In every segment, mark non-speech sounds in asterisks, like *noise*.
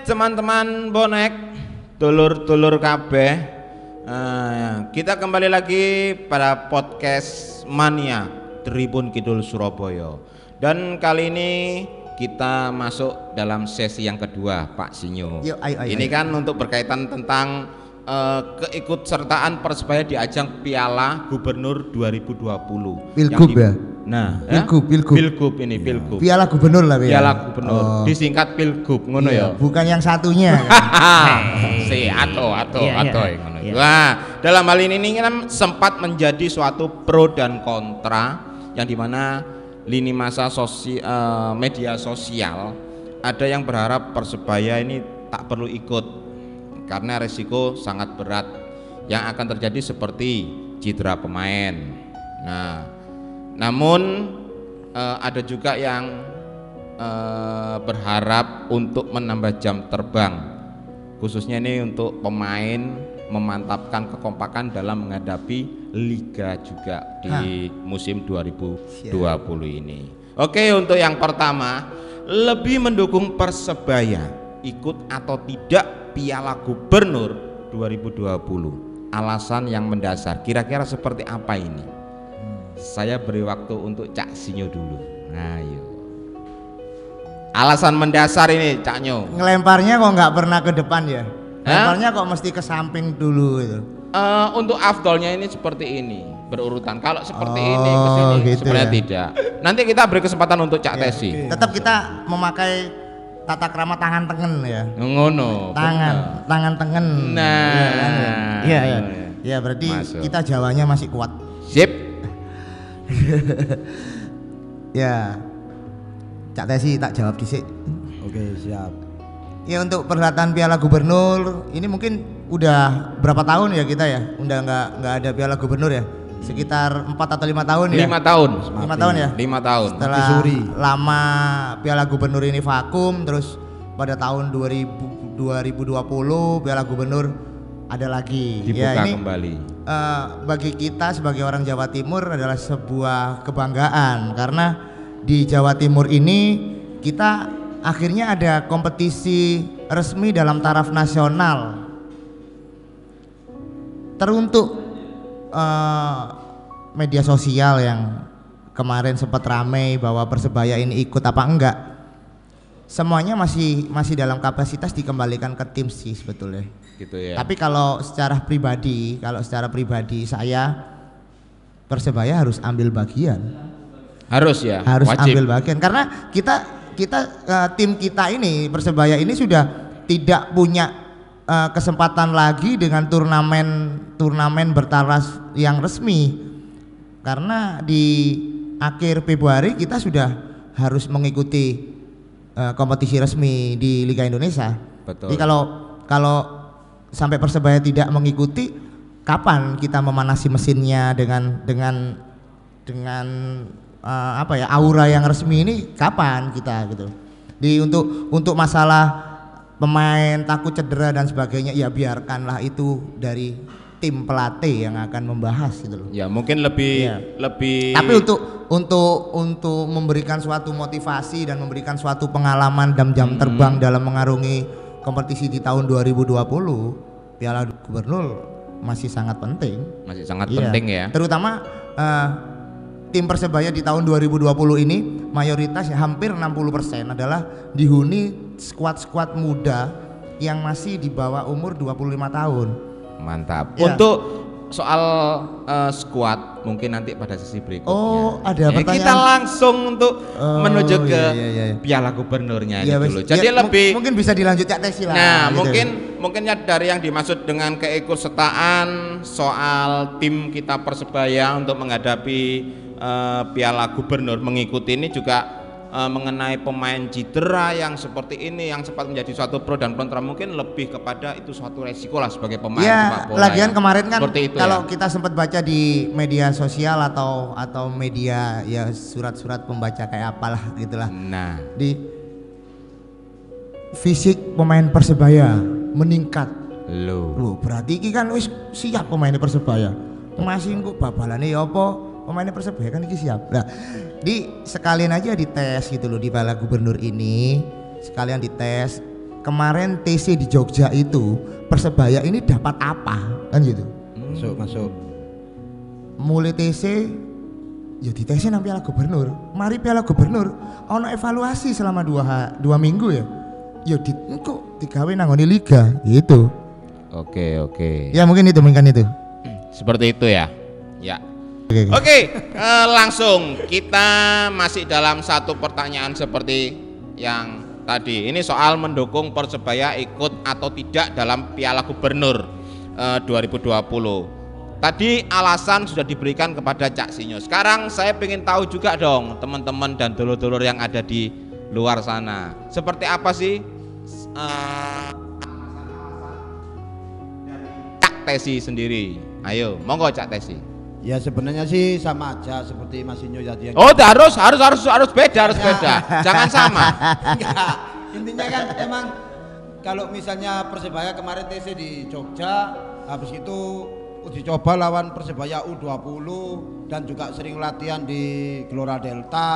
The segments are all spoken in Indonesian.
teman-teman bonek, tulur-tulur kabeh. Eh, kita kembali lagi pada podcast Mania Tribun Kidul Surabaya. Dan kali ini kita masuk dalam sesi yang kedua, Pak Sinyo. Yuk, ayo, ayo, ini ayo. kan untuk berkaitan tentang eh, keikutsertaan Persebaya di ajang Piala Gubernur 2020. Pilgub Yang di- ya? Nah, Pilgub, eh? pilgub. Pilgub ini, pilgub. Piala gubernur lah ya. Piala Gubernur. Oh, Disingkat Pilgub ngono ya. iya, Bukan yang satunya. kan? *laughs* si atau atau Iya, iya. atau yang ngono. Iya. Wah, dalam hal ini ini kan sempat menjadi suatu pro dan kontra yang di mana lini masa sosi, eh, media sosial ada yang berharap persebaya ini tak perlu ikut karena resiko sangat berat yang akan terjadi seperti cedera pemain. Nah, namun eh, ada juga yang eh, berharap untuk menambah jam terbang khususnya ini untuk pemain memantapkan kekompakan dalam menghadapi liga juga di musim 2020 ini. Oke, untuk yang pertama, lebih mendukung Persebaya ikut atau tidak Piala Gubernur 2020. Alasan yang mendasar kira-kira seperti apa ini? Saya beri waktu untuk Cak Sinyo dulu. Ayo. Alasan mendasar ini Cak Nyo. Ngelemparnya kok nggak pernah ke depan ya? Lemparnya kok mesti ke samping dulu itu. Eh, untuk afdolnya ini seperti ini berurutan. Kalau seperti Oh, ini ke sini gitu sebenarnya ya. tidak. Nanti kita beri kesempatan untuk Cak Ya, Tesi. Tetap kita memakai tata krama tangan tengen ya. Ngono. Tangan, bener. tangan tengen. Nah. Iya, kan, ya? Iya, iya. Iya. Ya, berarti Masuk. kita Jawanya masih kuat. Sip. *laughs* Ya. Cak Tesi tak jawab dhisik. Oke siap. Ya untuk perhelatan Piala Gubernur ini mungkin udah berapa tahun ya kita ya? Udah nggak nggak ada Piala Gubernur ya? Sekitar 4 atau lima tahun ya? Lima tahun. Lima tahun ya? Lima tahun. Setelah suri. lama Piala Gubernur ini vakum terus pada tahun 2000 2020 Piala Gubernur ada lagi. Dibuka ya ini kembali. eh, bagi kita sebagai orang Jawa Timur adalah sebuah kebanggaan karena di Jawa Timur ini kita akhirnya ada kompetisi resmi dalam taraf nasional teruntuk eh, media sosial yang kemarin sempat ramai bahwa persebaya ini ikut apa enggak semuanya masih masih dalam kapasitas dikembalikan ke tim sih sebetulnya Gitu ya. tapi kalau secara pribadi, kalau secara pribadi saya Persebaya harus ambil bagian, harus ya. harus wajib. ambil bagian karena kita kita eh, tim kita ini Persebaya ini sudah tidak punya eh, kesempatan lagi dengan turnamen turnamen bertaras yang resmi karena di akhir Februari kita sudah harus mengikuti eh, kompetisi resmi di Liga Indonesia. Betul. Jadi kalau kalau sampai Persebaya tidak mengikuti, kapan kita memanasi mesinnya dengan dengan dengan eh, apa ya aura yang resmi ini kapan kita gitu. Di untuk untuk masalah pemain takut cedera dan sebagainya ya biarkanlah itu dari tim pelatih yang akan membahas gitu loh. Ya mungkin lebih Iya. lebih. Tapi untuk untuk untuk memberikan suatu motivasi dan memberikan suatu pengalaman dan jam terbang dalam mengarungi kompetisi di tahun 2020 Piala Gubernur masih sangat penting. masih sangat Iya. penting ya. Terutama eh, tim Persebaya di tahun 2020 ini mayoritas ya, hampir 60% adalah dihuni skuad-skuad muda yang masih di bawah umur 25 tahun. Mantap. Iya. Untuk soal eh, squad mungkin nanti pada sesi berikutnya. Oh, ada Ya, pertanyaan. Kita langsung untuk Oh, menuju ke iya, iya, iya. Piala Gubernurnya Ya, itu wes. loh. Jadi Ya, lebih mungkin bisa dilanjut Cak Tesi lah. Nah, gitu. mungkin mungkinnya dari yang dimaksud dengan keikutsertaan soal tim kita Persebaya untuk menghadapi eh, Piala Gubernur mengikuti ini juga eh, mengenai pemain cedera yang seperti ini yang sempat menjadi suatu pro dan kontra mungkin lebih kepada itu suatu resiko lah sebagai pemain sepak Ya, bola lagian ya. kemarin kan seperti itu kalau ya. kita sempat baca di media sosial atau atau media ya surat-surat pembaca kayak apalah gitulah. Nah, Di fisik pemain Persebaya meningkat. lo Loh, berarti iki kan wis siap pemain Persebaya. Masih kok babalane ya apa? Pemain Persebaya kan iki siap. Nah, di sekalian aja dites gitu loh di Piala Gubernur ini, sekalian dites. Kemarin TC di Jogja itu Persebaya ini dapat apa? Kan gitu. Masuk, masuk. mulai TC ya di TC nang Piala Gubernur. Mari Piala Gubernur ono evaluasi selama dua, ha- dua minggu ya. Ya di kok digawe nangoni liga? Gitu. Oke, oke. ya mungkin itu mungkin itu. Seperti itu ya. Ya. Oke, oke. Oke, eh, langsung kita masih dalam satu pertanyaan seperti yang tadi. Ini soal mendukung Persebaya ikut atau tidak dalam Piala Gubernur eh, 2020. Tadi alasan sudah diberikan kepada Cak Sinyo. Sekarang saya ingin tahu juga dong teman-teman dan dulur-dulur yang ada di luar sana. Seperti apa sih eh, Cak Tesi sendiri? Ayo, monggo Cak Tesi. Ya sebenarnya sih sama aja seperti Mas Inyo tadi yang Oh, harus harus harus harus beda, harus beda. Jangan *laughs* sama. Enggak. Intinya kan emang kalau misalnya Persebaya kemarin TC di Jogja, habis itu uji coba lawan Persebaya U20 dan juga sering latihan di Gelora Delta.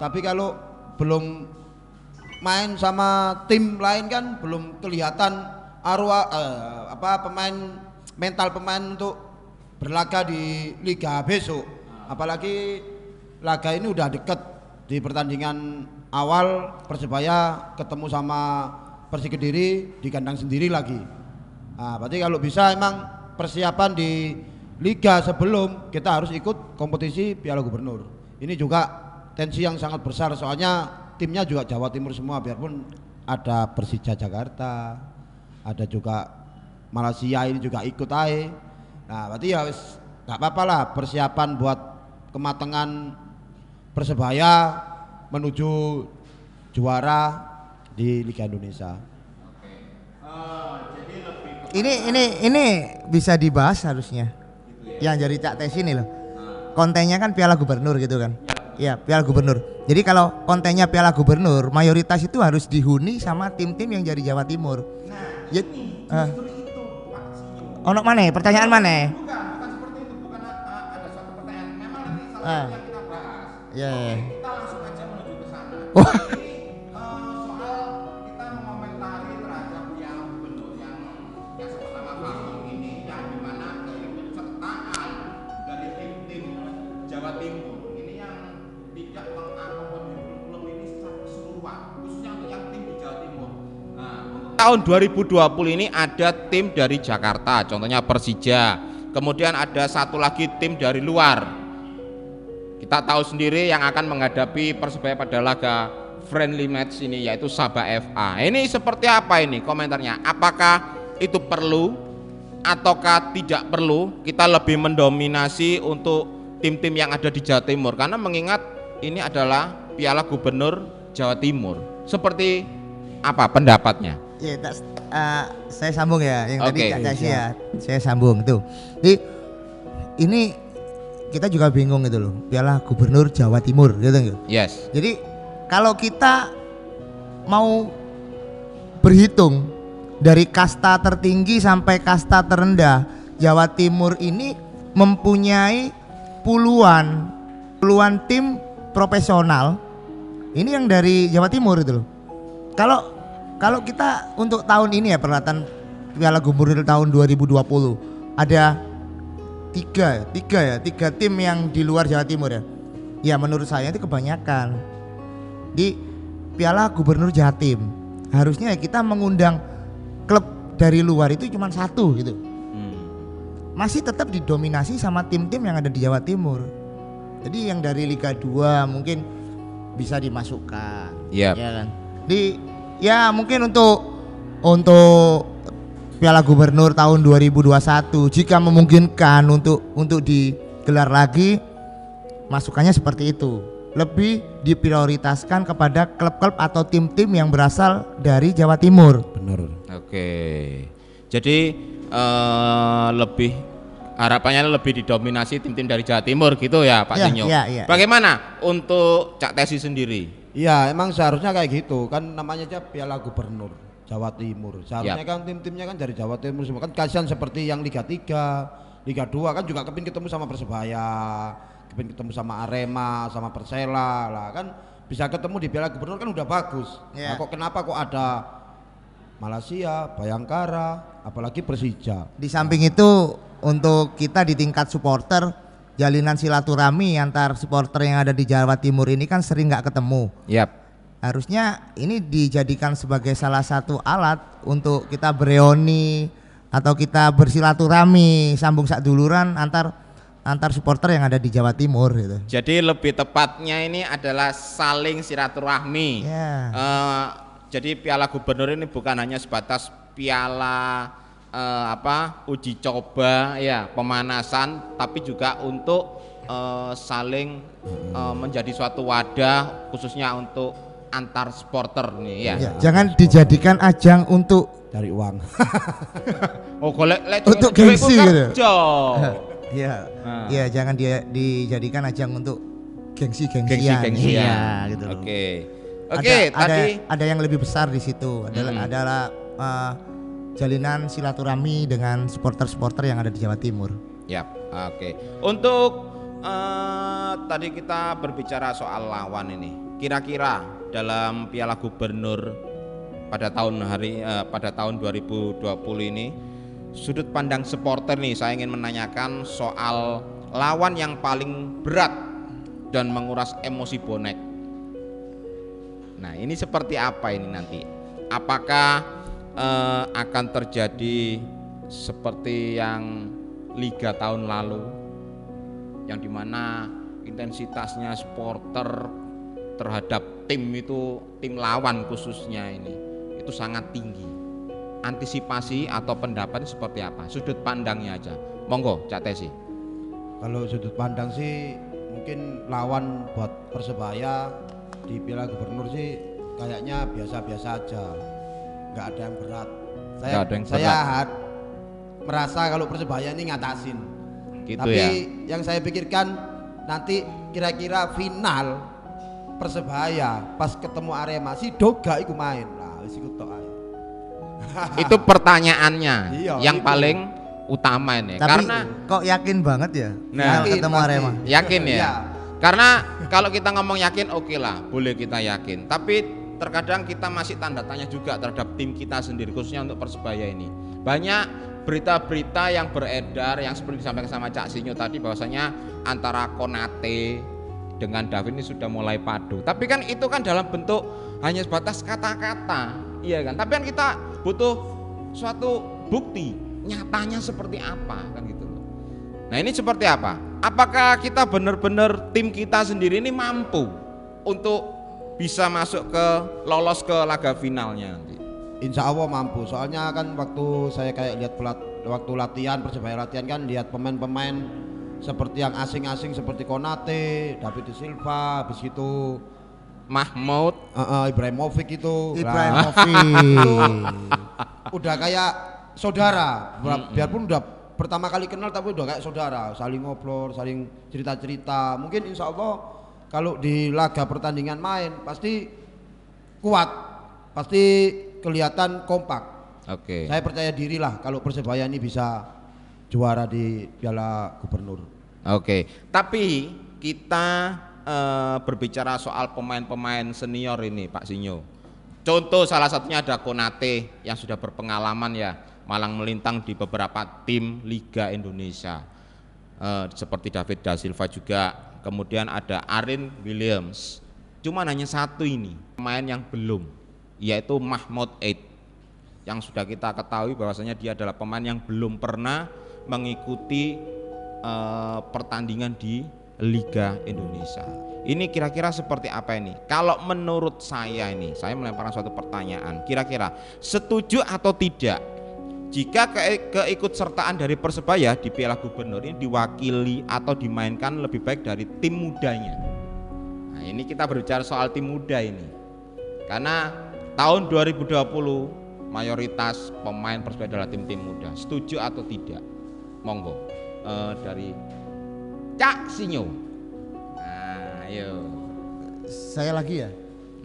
Tapi kalau belum main sama tim lain kan belum kelihatan arwah eh, apa pemain mental pemain untuk berlaga di liga besok. Apalagi laga ini udah deket di pertandingan awal Persebaya ketemu sama Persik Kediri di kandang sendiri lagi. Nah, berarti kalau bisa emang persiapan di liga sebelum kita harus ikut kompetisi Piala Gubernur. Ini juga tensi yang sangat besar soalnya timnya juga Jawa Timur semua biarpun ada Persija Jakarta, ada juga Malaysia ini juga ikut aja. Nah, berarti ya wis nggak apa-apa lah persiapan buat kematangan Persebaya menuju juara di Liga Indonesia. ini ini ini bisa dibahas harusnya. Yang jadi cak tes ini loh. Kontennya kan piala gubernur gitu kan? Ya piala gubernur. Jadi kalau kontennya piala gubernur mayoritas itu harus dihuni sama tim-tim yang dari Jawa Timur. Ya ah. Ono mana ya? pertanyaan mana? Bukan, bukan seperti itu, bukan ada suatu pertanyaan. Memang nanti salah Ah. satu yang kita bahas. Kita langsung aja menuju ke sana. Tahun 2020 ini ada tim dari Jakarta, contohnya Persija. Kemudian ada satu lagi tim dari luar, kita tahu sendiri yang akan menghadapi Persebaya pada laga friendly match ini yaitu Sabah FA. Ini seperti apa ini komentarnya? Apakah itu perlu ataukah tidak perlu kita lebih mendominasi untuk tim-tim yang ada di Jawa Timur karena mengingat ini adalah Piala Gubernur Jawa Timur. Seperti apa pendapatnya? Ya, tak- eh, saya sambung ya yang tadi Oke. Cak Casi ya. Saya sambung tuh. Jadi ini kita juga bingung gitu loh. Piala Gubernur Jawa Timur gitu gitu. Yes. Jadi kalau kita mau berhitung dari kasta tertinggi sampai kasta terendah, Jawa Timur ini mempunyai puluhan puluhan tim profesional. Ini yang dari Jawa Timur itu loh. Kalau kalau kita untuk tahun ini ya peralatan Piala Gubernur tahun 2020 ada tiga tiga ya tiga tim yang di luar Jawa Timur ya. Ya menurut saya itu kebanyakan di Piala Gubernur Jatim. Harusnya ya kita mengundang klub dari luar itu cuma satu gitu. Hmm. Masih tetap didominasi sama tim-tim yang ada di Jawa Timur. Jadi yang dari Liga 2 mungkin bisa dimasukkan. Yap. Ya kan. Di ya mungkin untuk untuk Piala Gubernur tahun 2021 jika memungkinkan untuk untuk digelar lagi masukannya seperti itu. Lebih diprioritaskan kepada klub-klub atau tim-tim yang berasal dari Jawa Timur. Bener. Oke. Jadi eh, lebih harapannya lebih didominasi tim-tim dari Jawa Timur gitu ya Pak Iya, Sinyo. iya, iya. Bagaimana untuk Cak Tesi sendiri? Iya, emang seharusnya kayak gitu. Kan namanya aja Piala Gubernur Jawa Timur. Seharusnya Yap. kan tim-timnya kan dari Jawa Timur semua. Kan kasihan seperti yang Liga 3, Liga 2 kan juga kepin ketemu sama Persebaya, kepin ketemu sama Arema, sama Persela lah kan bisa ketemu di Piala Gubernur kan udah bagus. Iya. Nah, kok kenapa kok ada Malaysia, Bayangkara, apalagi Persija. Di samping itu untuk kita di tingkat supporter jalinan silaturahmi antar supporter yang ada di Jawa Timur ini kan sering nggak ketemu. Yap. Harusnya ini dijadikan sebagai salah satu alat untuk kita bereoni atau kita bersilaturahmi sambung sak duluran antar antar supporter yang ada di Jawa Timur gitu. Jadi lebih tepatnya ini adalah saling silaturahmi. Ya. Eh, jadi Piala Gubernur ini bukan hanya sebatas piala eh, apa uji coba ya pemanasan, tapi juga untuk eh, saling eh, menjadi suatu wadah khususnya untuk antar supporter nih ya. Ya, jangan dijadikan ajang untuk Cari uang. *laughs* Oh golek lek Untuk gengsi gitu. *laughs* ya, ya jangan dia dijadikan ajang untuk gengsi-gengsian. Gengsi-gengsian. Iya, gitu loh. Oke. Ada- Oke, ada, tadi ada yang lebih besar di situ adalah Hmm. adalah eh, jalinan silaturahmi dengan supporter-supporter yang ada di Jawa Timur. Ya, oke. Untuk eh, tadi kita berbicara soal lawan ini. Kira-kira dalam Piala Gubernur pada tahun hari eh, pada tahun 2020 ini sudut pandang supporter nih saya ingin menanyakan soal lawan yang paling berat dan menguras emosi bonek. Nah, ini seperti apa ini nanti? Apakah eh, akan terjadi seperti yang liga tahun lalu yang di mana intensitasnya supporter terhadap tim itu tim lawan khususnya ini itu sangat tinggi. Antisipasi atau pendapat seperti apa? Sudut pandangnya aja. Monggo Cak Tesi. Kalau sudut pandang sih mungkin lawan buat Persebaya di Piala Gubernur sih kayaknya biasa-biasa aja. Nggak ada yang berat. Saya ada yang saya berat. had- merasa kalau Persebaya ini ngatasin. gitu Tapi ya yang saya pikirkan nanti kira-kira final Persebaya pas ketemu Arema si Doga iku main. Nah, wis iku tok ae. *laughs* itu pertanyaannya Iya, yang itu. paling utama ini Tapi karena kok yakin banget ya Nah. Yakin, ketemu pasti. Arema? yakin ya Iya. karena kalau kita ngomong yakin oke lah boleh kita yakin tapi terkadang kita masih tanda tanya juga terhadap tim kita sendiri khususnya untuk persebaya ini. Banyak berita-berita yang beredar yang seperti disampaikan sama Cak Sinyo tadi bahwasanya antara Konate dengan David ini sudah mulai padu. Tapi kan itu kan dalam bentuk hanya sebatas kata-kata iya kan? Tapi kan kita butuh suatu bukti nyatanya seperti apa kan gitu loh. Nah ini seperti apa? Apakah kita benar-benar tim kita sendiri ini mampu untuk bisa masuk ke lolos ke laga finalnya nanti? Insya Allah mampu. Soalnya kan waktu saya kayak lihat pelat, waktu latihan persebaya latihan kan lihat pemain-pemain seperti yang asing-asing seperti Konate, David Silva, habis itu Mahmud, eh, eh, Ibrahimovic itu, Ibrahimovic. *laughs* udah kayak saudara. Bi- Biarpun udah pertama kali kenal tapi udah kayak saudara, saling ngobrol, saling cerita-cerita. Mungkin insya Allah kalau di laga pertandingan main pasti kuat, pasti kelihatan kompak. oke. Saya percaya diri lah kalau Persebaya ini bisa juara di Piala Gubernur. Oke, tapi kita eh, berbicara soal pemain-pemain senior ini Pak Sinyo. Contoh salah satunya ada Konate yang sudah berpengalaman ya malang melintang di beberapa tim Liga Indonesia. Eh, seperti David Da Silva juga. Kemudian ada Arin Williams. Cuman hanya satu ini pemain yang belum yaitu Mahmud Eid yang sudah kita ketahui bahwasanya dia adalah pemain yang belum pernah mengikuti eh, pertandingan di Liga Indonesia. Ini kira-kira seperti apa ini? Kalau menurut saya ini, saya melemparkan suatu pertanyaan. Kira-kira setuju atau tidak jika ke keikutsertaan dari Persebaya di Piala Gubernur ini diwakili atau dimainkan lebih baik dari tim mudanya? Nah, ini kita berbicara soal tim muda ini. Karena tahun 2020 mayoritas pemain Persebaya adalah tim-tim muda. Setuju atau tidak? Monggo. Eh, dari Cak Sinyo. Nah, ayo. Saya lagi ya.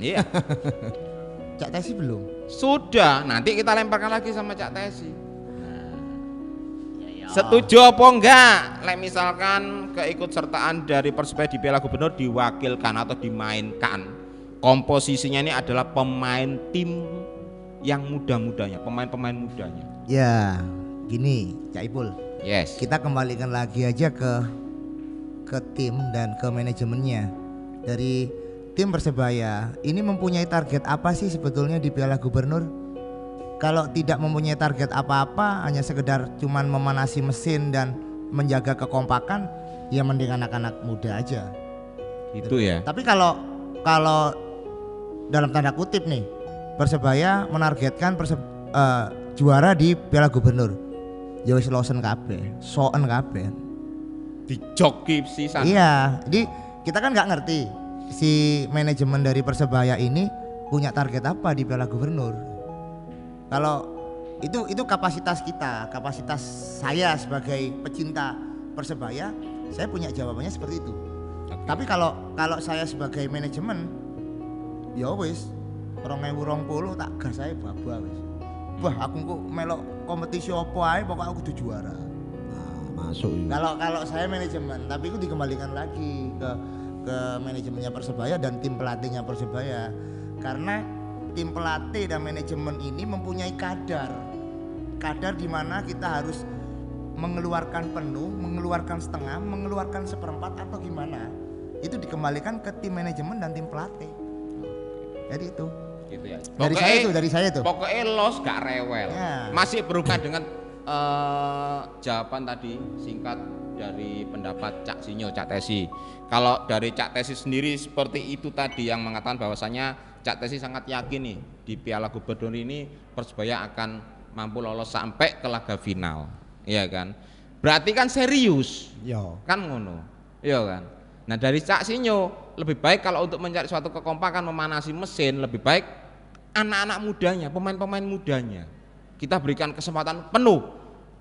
Iya, *laughs* Cak Tesi belum. sudah. Nanti kita lemparkan lagi sama Cak Tesi. Nah. Setuju apa enggak? Lek misalkan keikutsertaan dari Persebaya di Piala Gubernur diwakilkan atau dimainkan. Komposisinya ini adalah pemain tim yang muda-mudanya, pemain-pemain mudanya. Ya, gini, Cak Ipul. Yes. Kita kembalikan lagi aja ke ke tim dan ke manajemennya. Dari tim Persebaya, ini mempunyai target apa sih sebetulnya di Piala Gubernur? Kalau tidak mempunyai target apa-apa, hanya sekedar cuman memanasi mesin dan menjaga kekompakan, ya mending anak-anak muda aja. Itu ya. Tapi kalau kalau dalam tanda kutip nih, Persebaya menargetkan perse, eh, juara di Piala Gubernur. Ya wis losen kabeh, soen kabeh. Dijoki sisan. Iya, jadi kita kan nggak ngerti si manajemen dari Persebaya ini punya target apa di Piala Gubernur. Kalau itu itu kapasitas kita, kapasitas saya sebagai pecinta Persebaya, saya punya jawabannya seperti itu. Oke. Tapi kalau kalau saya sebagai manajemen, ya wis, orang rong puluh tak gas saya babak wis. Wah, aku kok melok kompetisi apa ae pokoknya aku kudu juara. Nah, masuk. Kalau kalau saya manajemen, tapi itu dikembalikan lagi ke ke manajemennya Persebaya dan tim pelatihnya Persebaya. Karena tim pelatih dan manajemen ini mempunyai kadar. Kadar di mana kita harus mengeluarkan penuh, mengeluarkan setengah, mengeluarkan seperempat atau gimana. Itu dikembalikan ke tim manajemen dan tim pelatih. Jadi itu. Gitu ya. Dari saya itu, dari saya itu. Pokoknya los gak rewel. Ya. Masih berhubungan dengan eh, jawaban tadi singkat dari pendapat Cak Sinyo, Cak Tesi. Kalau dari Cak Tesi sendiri seperti itu tadi yang mengatakan bahwasanya Cak Tesi sangat yakin nih di Piala Gubernur ini Persebaya akan mampu lolos sampai ke laga final. Iya kan? Berarti kan serius Yo. kan ngono iya kan nah dari Cak Sinyo lebih baik kalau untuk mencari suatu kekompakan memanasi mesin lebih baik anak-anak mudanya pemain-pemain mudanya kita berikan kesempatan penuh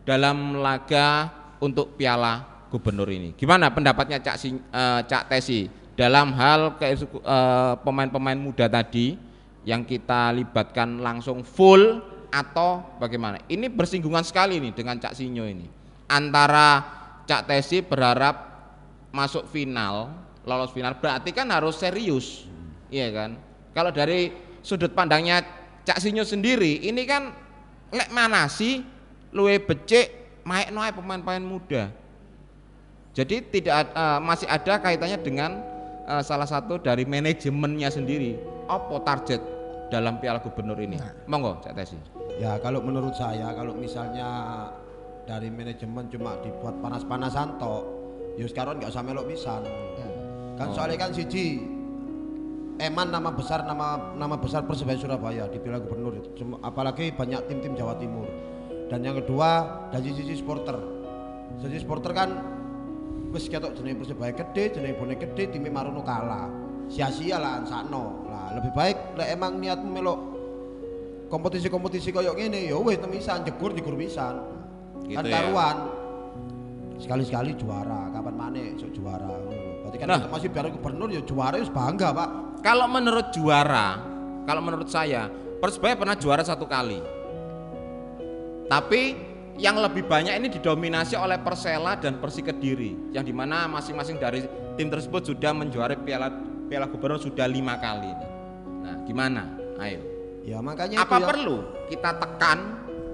dalam laga untuk Piala Gubernur ini gimana pendapatnya Cak Sin, eh, Cak Tesi dalam hal eh, pemain-pemain muda tadi yang kita libatkan langsung full atau bagaimana ini bersinggungan sekali nih dengan Cak Sinyo ini antara Cak Tesi berharap masuk final, lolos final berarti kan harus serius. Iya kan? Kalau dari sudut pandangnya Cak Sinyo sendiri, ini kan lek mana sih luwe becik maik noe pemain-pemain muda. Jadi tidak eh, masih ada kaitannya dengan eh, salah satu dari manajemennya sendiri. Apa target dalam Piala Gubernur ini? Monggo Cak Tesi. Ya kalau menurut saya kalau misalnya dari manajemen cuma dibuat panas-panasan tok, ya sekarang nggak usah melok pisan. Kan soalnya kan siji Eman nama besar nama nama besar Persebaya Surabaya di Piala Gubernur itu. Cuma- apalagi banyak tim-tim Jawa Timur. Dan yang kedua dari sisi supporter. Sisi supporter kan wis ketok jenenge Persebaya gede, jenenge bonek gede, timnya Marono kalah. Sia-sia lah sakno. Lah lebih baik lek emang niatmu melok kompetisi-kompetisi koyok gini ya wis temisan jegur jegur pisan Gitu kan ya. karuan sekali-sekali juara kapan mana sok juara berarti kan Nah. masih biar gubernur ya juara ya bangga pak Kalau menurut juara, kalau menurut saya Persebaya pernah juara satu kali. Tapi yang lebih banyak ini didominasi oleh Persela dan Persi Kediri, yang di mana masing-masing dari tim tersebut sudah menjuarai Piala Piala Gubernur sudah lima kali. Nah, gimana? Ayo. ya makanya Apa itu ya. perlu kita tekan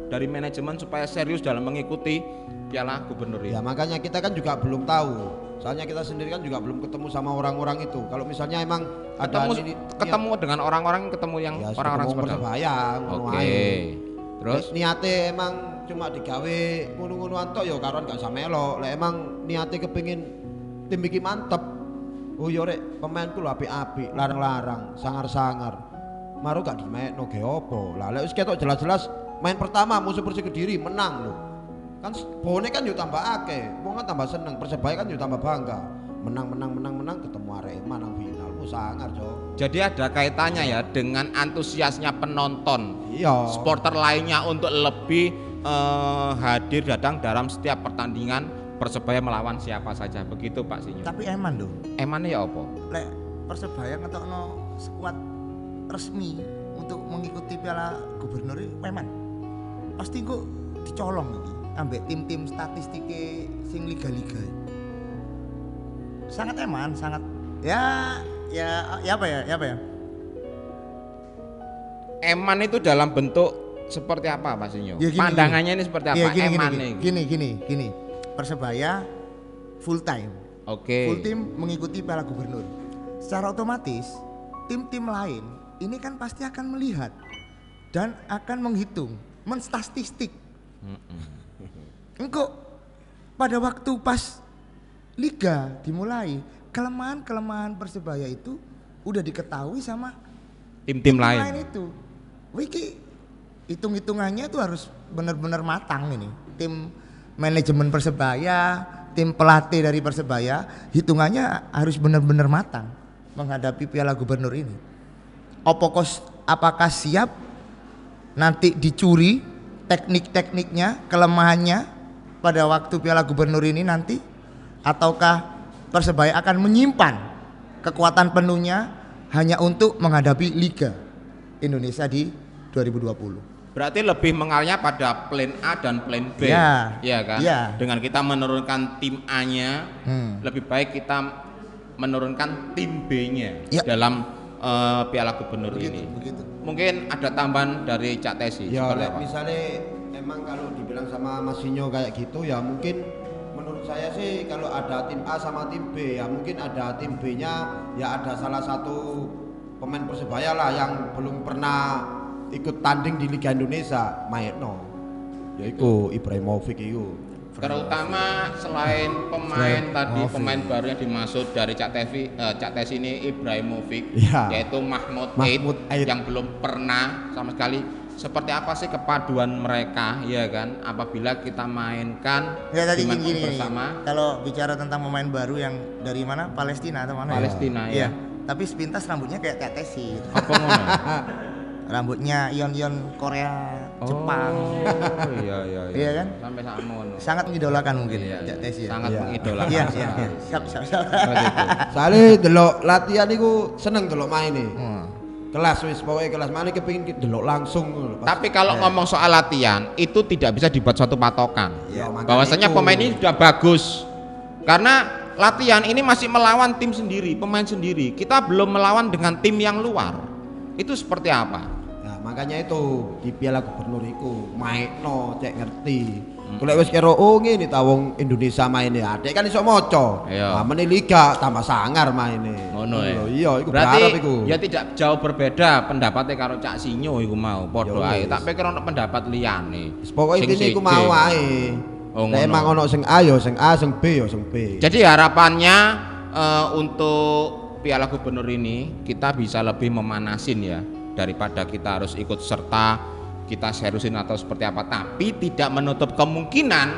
dari manajemen supaya serius dalam mengikuti Piala Gubernur ini? ya makanya kita kan juga belum tahu soalnya kita sendiri kan juga belum ketemu sama orang-orang itu kalau misalnya emang ketemu ada ini ketemu dengan orang-orang ketemu yang ya, orang-orang ketemu seperti? Persebaya Oke. ae. Terus niate emang cuma digawe ngono-ngono antok ya karuan gak usah melok. Lek emang niate kepengin tim iki mantep. Oh yo rek pemainku lho apik-apik, larang-larang, sangar-sangar. Maru gak dimekno ge opo. Lah lek wis ketok jelas-jelas main pertama musuh Persik Kediri menang lho. Kan bonek kan yo tambah akeh. Wong kan tambah seneng, Persebaya kan yo tambah bangga. Menang menang menang menang ketemu arek menang final. Oh sangar, Cok. Jadi ada kaitannya ya dengan antusiasnya penonton, Iya. supporter lainnya untuk lebih eh, hadir datang dalam setiap pertandingan Persebaya melawan siapa saja. Begitu Pak Sinyo. Tapi eman loh. Emangnya ya apa? lek Persebaya ngetokno skuad resmi untuk mengikuti Piala Gubernur ini memang pasti kok dicolong iki ambek tim-tim statistike sing liga-liga. Sangat eman, sangat ya ya ya apa ya? Ya apa ya? eman itu dalam bentuk seperti apa Pak Sinyo? Ya, gini, Pandangannya ini seperti apa? Iya, gini, gini, eman gini, nih. gini, gini, gini. Persebaya full time. Oke. Full tim mengikuti Piala Gubernur. Secara otomatis tim-tim lain ini kan pasti akan melihat dan akan menghitung, menstatistik. Engkau pada waktu pas liga dimulai, kelemahan-kelemahan Persebaya itu udah diketahui sama Tim-tim tim lain. lain itu. Wiki hitung-hitungannya itu harus benar-benar matang ini. Tim manajemen Persebaya, tim pelatih dari Persebaya, hitungannya harus benar-benar matang menghadapi Piala Gubernur ini. Apakah apakah siap nanti dicuri teknik-tekniknya, kelemahannya pada waktu Piala Gubernur ini nanti ataukah Persebaya akan menyimpan kekuatan penuhnya hanya untuk menghadapi Liga Indonesia di 2020. Berarti lebih mengarahnya pada plan A dan plan B. Ya. Iya kan? Ya. Dengan kita menurunkan tim A-nya, Hmm. lebih baik kita menurunkan tim B-nya Ya. dalam eh, Piala Gubernur Begitu, ini. begitu. Mungkin ada tambahan dari Cak Tesi Ya, misalnya emang kalau dibilang sama Mas Sinyo kayak gitu ya mungkin menurut saya sih kalau ada tim A sama tim B ya mungkin ada tim B-nya ya ada salah satu pemain Persebaya lah yang belum pernah ikut tanding di Liga Indonesia, Maetno. Yaitu Ibrahimovic itu. Terutama selain pemain Selain tadi Movic. pemain baru yang dimaksud dari Cak Tevi, eh, Cak Tes ini Ibrahimovic, Iya. yaitu Mahmud, Mahmud Aid Aid. yang belum pernah sama sekali. Seperti apa sih kepaduan mereka, ya kan? Apabila kita mainkan Ya tadi gini, gini, bersama, Kalau bicara tentang pemain baru yang dari mana? Palestina atau mana? ya? Palestina, Iya. ya. Tapi sepintas rambutnya kayak Tete sih. apa? *laughs* Rambutnya ion-ion Korea, Jepang. Oh iya *laughs* iya Iya kan? Sampai sakmono. Sangat mengidolakan mungkin Iya, Cak Tes ya. sangat Iya. mengidolakan. Iya, iya, iya. Siap, siap, siap. Itu. Soalnya delok latihan iku seneng delok main nih. Hmm. Kelas wis pokoknya kelas mana kepengin ki- delok langsung. Pas- Tapi kalau ngomong soal latihan, itu tidak bisa dibuat suatu patokan. Ya, Bahwasanya itu. pemain ini sudah bagus. Karena latihan ini masih melawan tim sendiri, pemain sendiri. Kita belum melawan dengan tim yang luar. Itu seperti apa? Ya, makanya itu di Piala Gubernur iku maekno cek ngerti. Kalau wis kira oh ngene ta wong Indonesia maine, adek kan iso maca. Iya. Nah, liga tambah sangar maine. Ngono ya. Iya, iku Berarti berharap iku. ya tidak jauh berbeda pendapatnya karo Cak Sinyo iku mau padha ae. Tak pikir ono pendapat liyane. Pokoknya Sing intinya iku mau ae. Oh, Nek emang ono sing A ya sing A, sing B ya sing B. Jadi harapannya eh, untuk Piala Gubernur ini kita bisa lebih memanasin ya daripada kita harus ikut serta kita seriusin atau seperti apa tapi tidak menutup kemungkinan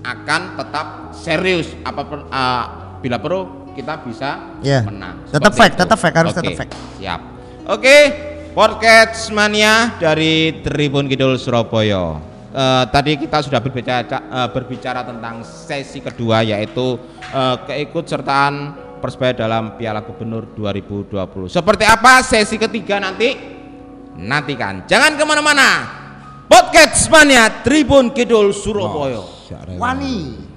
akan tetap serius apa eh, bila perlu kita bisa Iya. menang. Tetap fact, itu. tetap fact, harus Oke, tetap fact. Siap. Oke, podcast mania dari Tribun Kidul Surabaya. Eh, tadi kita sudah berbicara eh, berbicara tentang sesi kedua yaitu eh, keikutsertaan Persebaya dalam Piala Gubernur 2020. Seperti apa sesi ketiga nanti? Nantikan. Jangan ke mana-mana. Podcast mania Tribun Kidul Surabaya. Wani.